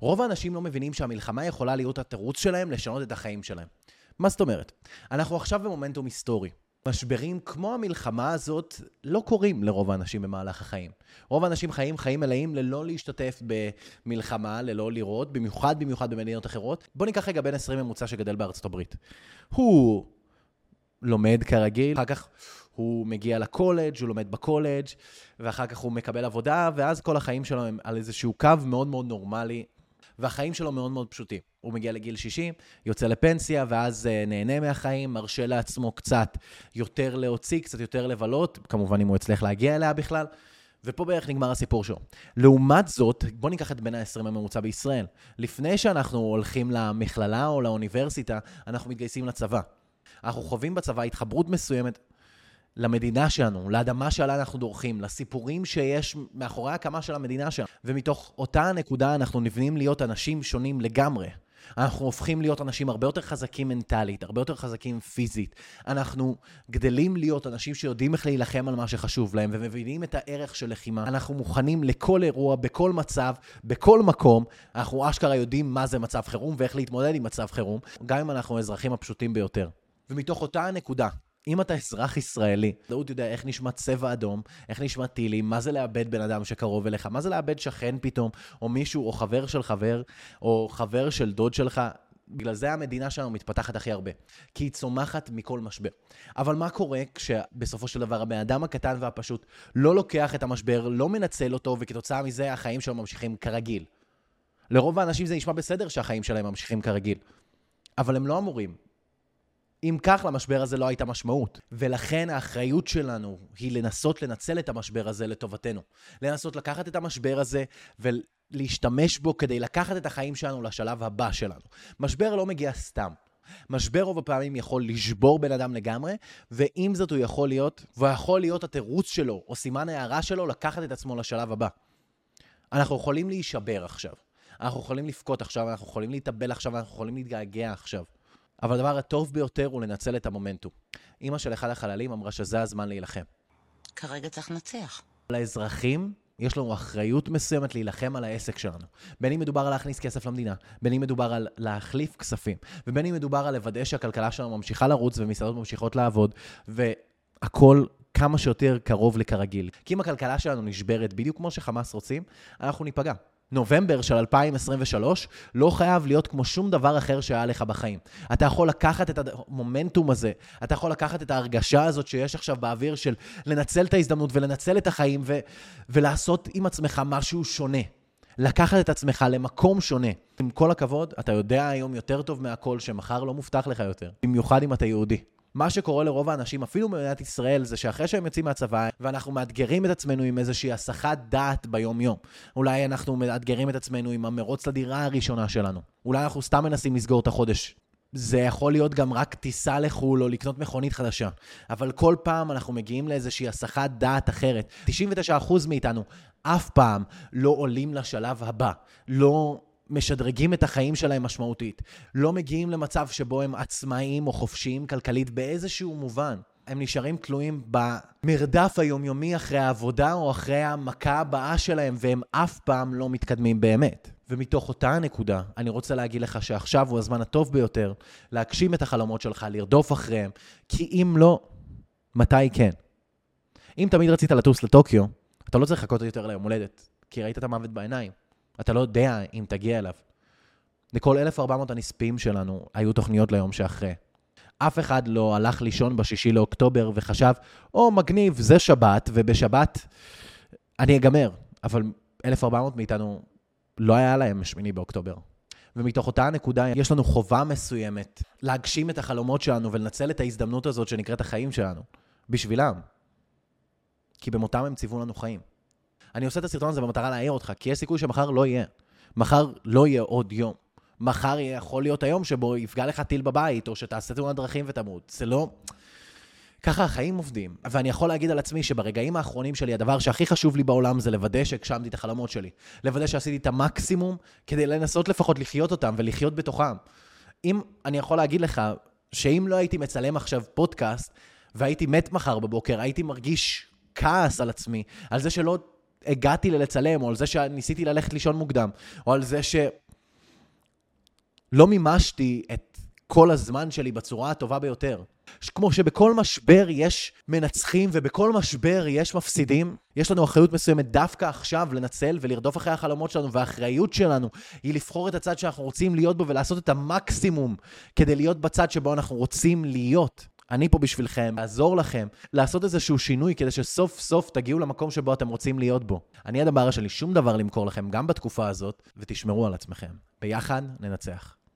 רוב האנשים לא מבינים שהמלחמה יכולה להיות התירוץ שלהם לשנות את החיים שלהם. מה זאת אומרת? אנחנו עכשיו במומנטום היסטורי. משברים כמו המלחמה הזאת לא קורים לרוב האנשים במהלך החיים. רוב האנשים חיים חיים מלאים ללא להשתתף במלחמה, ללא לראות, במיוחד במיוחד במדינות אחרות. בוא ניקח רגע בן 20 ממוצע שגדל בארצות הברית. הוא לומד כרגיל, אחר כך הוא מגיע לקולג', הוא לומד בקולג', ואחר כך הוא מקבל עבודה, ואז כל החיים שלו הם על איזשהו קו מאוד מאוד נורמלי, והחיים שלו מאוד מאוד פשוטים. הוא מגיע לגיל 60, יוצא לפנסיה, ואז uh, נהנה מהחיים, מרשה לעצמו קצת יותר להוציא, קצת יותר לבלות, כמובן אם הוא יצליח להגיע אליה בכלל. ופה בערך נגמר הסיפור שלו. לעומת זאת, בוא ניקח את בין ה-20 הממוצע בישראל. לפני שאנחנו הולכים למכללה או לאוניברסיטה, אנחנו מתגייסים לצבא. אנחנו חווים בצבא התחברות מסוימת למדינה שלנו, לאדמה שעליה אנחנו דורכים, לסיפורים שיש מאחורי ההקמה של המדינה שלנו. ומתוך אותה הנקודה אנחנו נבנים להיות אנשים שונים לגמרי. אנחנו הופכים להיות אנשים הרבה יותר חזקים מנטלית, הרבה יותר חזקים פיזית. אנחנו גדלים להיות אנשים שיודעים איך להילחם על מה שחשוב להם ומבינים את הערך של לחימה. אנחנו מוכנים לכל אירוע, בכל מצב, בכל מקום. אנחנו אשכרה יודעים מה זה מצב חירום ואיך להתמודד עם מצב חירום, גם אם אנחנו האזרחים הפשוטים ביותר. ומתוך אותה הנקודה, אם אתה אזרח ישראלי, אתה יודע איך נשמע צבע אדום, איך נשמע טילים, מה זה לאבד בן אדם שקרוב אליך, מה זה לאבד שכן פתאום, או מישהו, או חבר של חבר, או חבר של דוד שלך. בגלל זה המדינה שלנו מתפתחת הכי הרבה. כי היא צומחת מכל משבר. אבל מה קורה כשבסופו של דבר הבן אדם הקטן והפשוט לא לוקח את המשבר, לא מנצל אותו, וכתוצאה מזה החיים שלו ממשיכים כרגיל. לרוב האנשים זה נשמע בסדר שהחיים שלהם ממשיכים כרגיל. אבל הם לא אמורים. אם כך, למשבר הזה לא הייתה משמעות. ולכן האחריות שלנו היא לנסות לנצל את המשבר הזה לטובתנו. לנסות לקחת את המשבר הזה ולהשתמש בו כדי לקחת את החיים שלנו לשלב הבא שלנו. משבר לא מגיע סתם. משבר רוב הפעמים יכול לשבור בן אדם לגמרי, ועם זאת הוא יכול להיות, והוא יכול להיות התירוץ שלו, או סימן הערה שלו, לקחת את עצמו לשלב הבא. אנחנו יכולים להישבר עכשיו. אנחנו יכולים לבכות עכשיו, אנחנו יכולים להתאבל עכשיו, אנחנו יכולים להתגעגע עכשיו. אבל הדבר הטוב ביותר הוא לנצל את המומנטום. אימא של אחד החללים אמרה שזה הזמן להילחם. כרגע צריך לנצח. לאזרחים יש לנו אחריות מסוימת להילחם על העסק שלנו. בין אם מדובר על להכניס כסף למדינה, בין אם מדובר על להחליף כספים, ובין אם מדובר על לוודא שהכלכלה שלנו ממשיכה לרוץ ומסעדות ממשיכות לעבוד, והכל כמה שיותר קרוב לכרגיל. כי אם הכלכלה שלנו נשברת בדיוק כמו שחמאס רוצים, אנחנו ניפגע. נובמבר של 2023 לא חייב להיות כמו שום דבר אחר שהיה לך בחיים. אתה יכול לקחת את המומנטום הזה, אתה יכול לקחת את ההרגשה הזאת שיש עכשיו באוויר של לנצל את ההזדמנות ולנצל את החיים ו- ולעשות עם עצמך משהו שונה. לקחת את עצמך למקום שונה. עם כל הכבוד, אתה יודע היום יותר טוב מהכל שמחר לא מובטח לך יותר. במיוחד אם אתה יהודי. מה שקורה לרוב האנשים, אפילו במדינת ישראל, זה שאחרי שהם יוצאים מהצבא, ואנחנו מאתגרים את עצמנו עם איזושהי הסחת דעת ביום-יום. אולי אנחנו מאתגרים את עצמנו עם המרוץ לדירה הראשונה שלנו. אולי אנחנו סתם מנסים לסגור את החודש. זה יכול להיות גם רק טיסה לחו"ל או לקנות מכונית חדשה. אבל כל פעם אנחנו מגיעים לאיזושהי הסחת דעת אחרת. 99% מאיתנו אף פעם לא עולים לשלב הבא. לא משדרגים את החיים שלהם משמעותית. לא מגיעים למצב שבו הם עצמאיים או חופשיים כלכלית באיזשהו מובן. הם נשארים תלויים במרדף היומיומי אחרי העבודה או אחרי המכה הבאה שלהם, והם אף פעם לא מתקדמים באמת. ומתוך אותה הנקודה, אני רוצה להגיד לך שעכשיו הוא הזמן הטוב ביותר להגשים את החלומות שלך, לרדוף אחריהם, כי אם לא, מתי כן? אם תמיד רצית לטוס לטוקיו, אתה לא צריך לחכות יותר ליום הולדת, כי ראית את המוות בעיניים. אתה לא יודע אם תגיע אליו. לכל 1,400 הנספים שלנו היו תוכניות ליום שאחרי. אף אחד לא הלך לישון בשישי לאוקטובר וחשב, או, oh, מגניב, זה שבת, ובשבת אני אגמר. אבל 1,400 מאיתנו לא היה להם שמיני באוקטובר. ומתוך אותה נקודה יש לנו חובה מסוימת להגשים את החלומות שלנו ולנצל את ההזדמנות הזאת שנקראת החיים שלנו, בשבילם. כי במותם הם ציוו לנו חיים. אני עושה את הסרטון הזה במטרה להעיר אותך, כי יש סיכוי שמחר לא יהיה. מחר לא יהיה עוד יום. מחר יכול להיות היום שבו יפגע לך טיל בבית, או שתעשה תאונת דרכים ותמות. זה לא... ככה החיים עובדים. ואני יכול להגיד על עצמי שברגעים האחרונים שלי, הדבר שהכי חשוב לי בעולם זה לוודא שהגשמתי את החלומות שלי. לוודא שעשיתי את המקסימום כדי לנסות לפחות לחיות אותם ולחיות בתוכם. אם, אני יכול להגיד לך, שאם לא הייתי מצלם עכשיו פודקאסט, והייתי מת מחר בבוקר, הייתי מרגיש כעס על עצמי, על זה שלא הגעתי ללצלם, או על זה שניסיתי ללכת לישון מוקדם, או על זה ש... לא מימשתי את כל הזמן שלי בצורה הטובה ביותר. כמו שבכל משבר יש מנצחים ובכל משבר יש מפסידים, יש לנו אחריות מסוימת דווקא עכשיו לנצל ולרדוף אחרי החלומות שלנו, והאחריות שלנו היא לבחור את הצד שאנחנו רוצים להיות בו ולעשות את המקסימום כדי להיות בצד שבו אנחנו רוצים להיות. אני פה בשבילכם, לעזור לכם, לעשות איזשהו שינוי כדי שסוף סוף תגיעו למקום שבו אתם רוצים להיות בו. אני הדבר, יש לי שום דבר למכור לכם גם בתקופה הזאת, ותשמרו על עצמכם. ביחד ננצח.